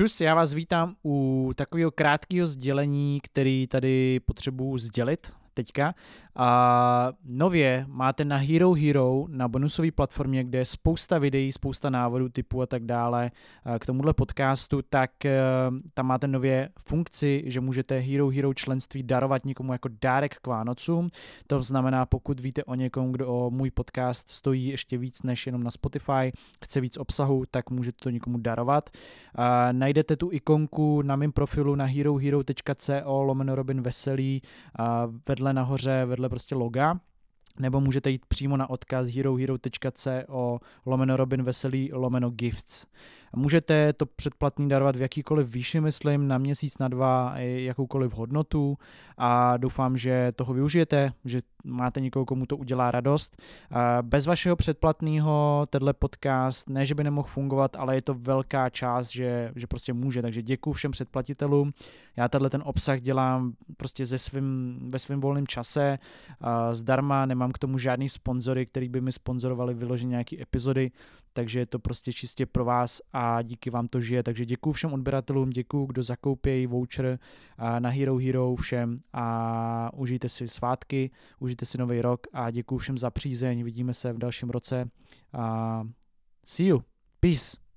Čus, já vás vítám u takového krátkého sdělení, který tady potřebuji sdělit teďka. A nově máte na Hero Hero, na bonusové platformě, kde je spousta videí, spousta návodů, typů a tak dále k tomuhle podcastu, tak eh, tam máte nově funkci, že můžete Hero Hero členství darovat někomu jako dárek k Vánocům. To znamená, pokud víte o někom, kdo o můj podcast stojí ještě víc než jenom na Spotify, chce víc obsahu, tak můžete to někomu darovat. A najdete tu ikonku na mém profilu na herohero.co lomeno Robin Veselý vedle nahoře, vedle prostě loga, nebo můžete jít přímo na odkaz herohero.co lomeno Robin Veselý lomeno gifts. Můžete to předplatný darovat v jakýkoliv výši, myslím, na měsíc, na dva, jakoukoliv hodnotu a doufám, že toho využijete, že máte někoho, komu to udělá radost. Bez vašeho předplatného tenhle podcast, ne, že by nemohl fungovat, ale je to velká část, že, že prostě může, takže děkuji všem předplatitelům. Já tenhle ten obsah dělám prostě ze svým, ve svém volném čase, zdarma, nemám k tomu žádný sponzory, který by mi sponzorovali vyloženě nějaké epizody, takže je to prostě čistě pro vás a díky vám to žije. Takže děkuji všem odběratelům, děkuji, kdo zakoupějí voucher na Hero Hero všem a užijte si svátky, užijte si nový rok a děkuji všem za přízeň. Vidíme se v dalším roce. A see you. Peace.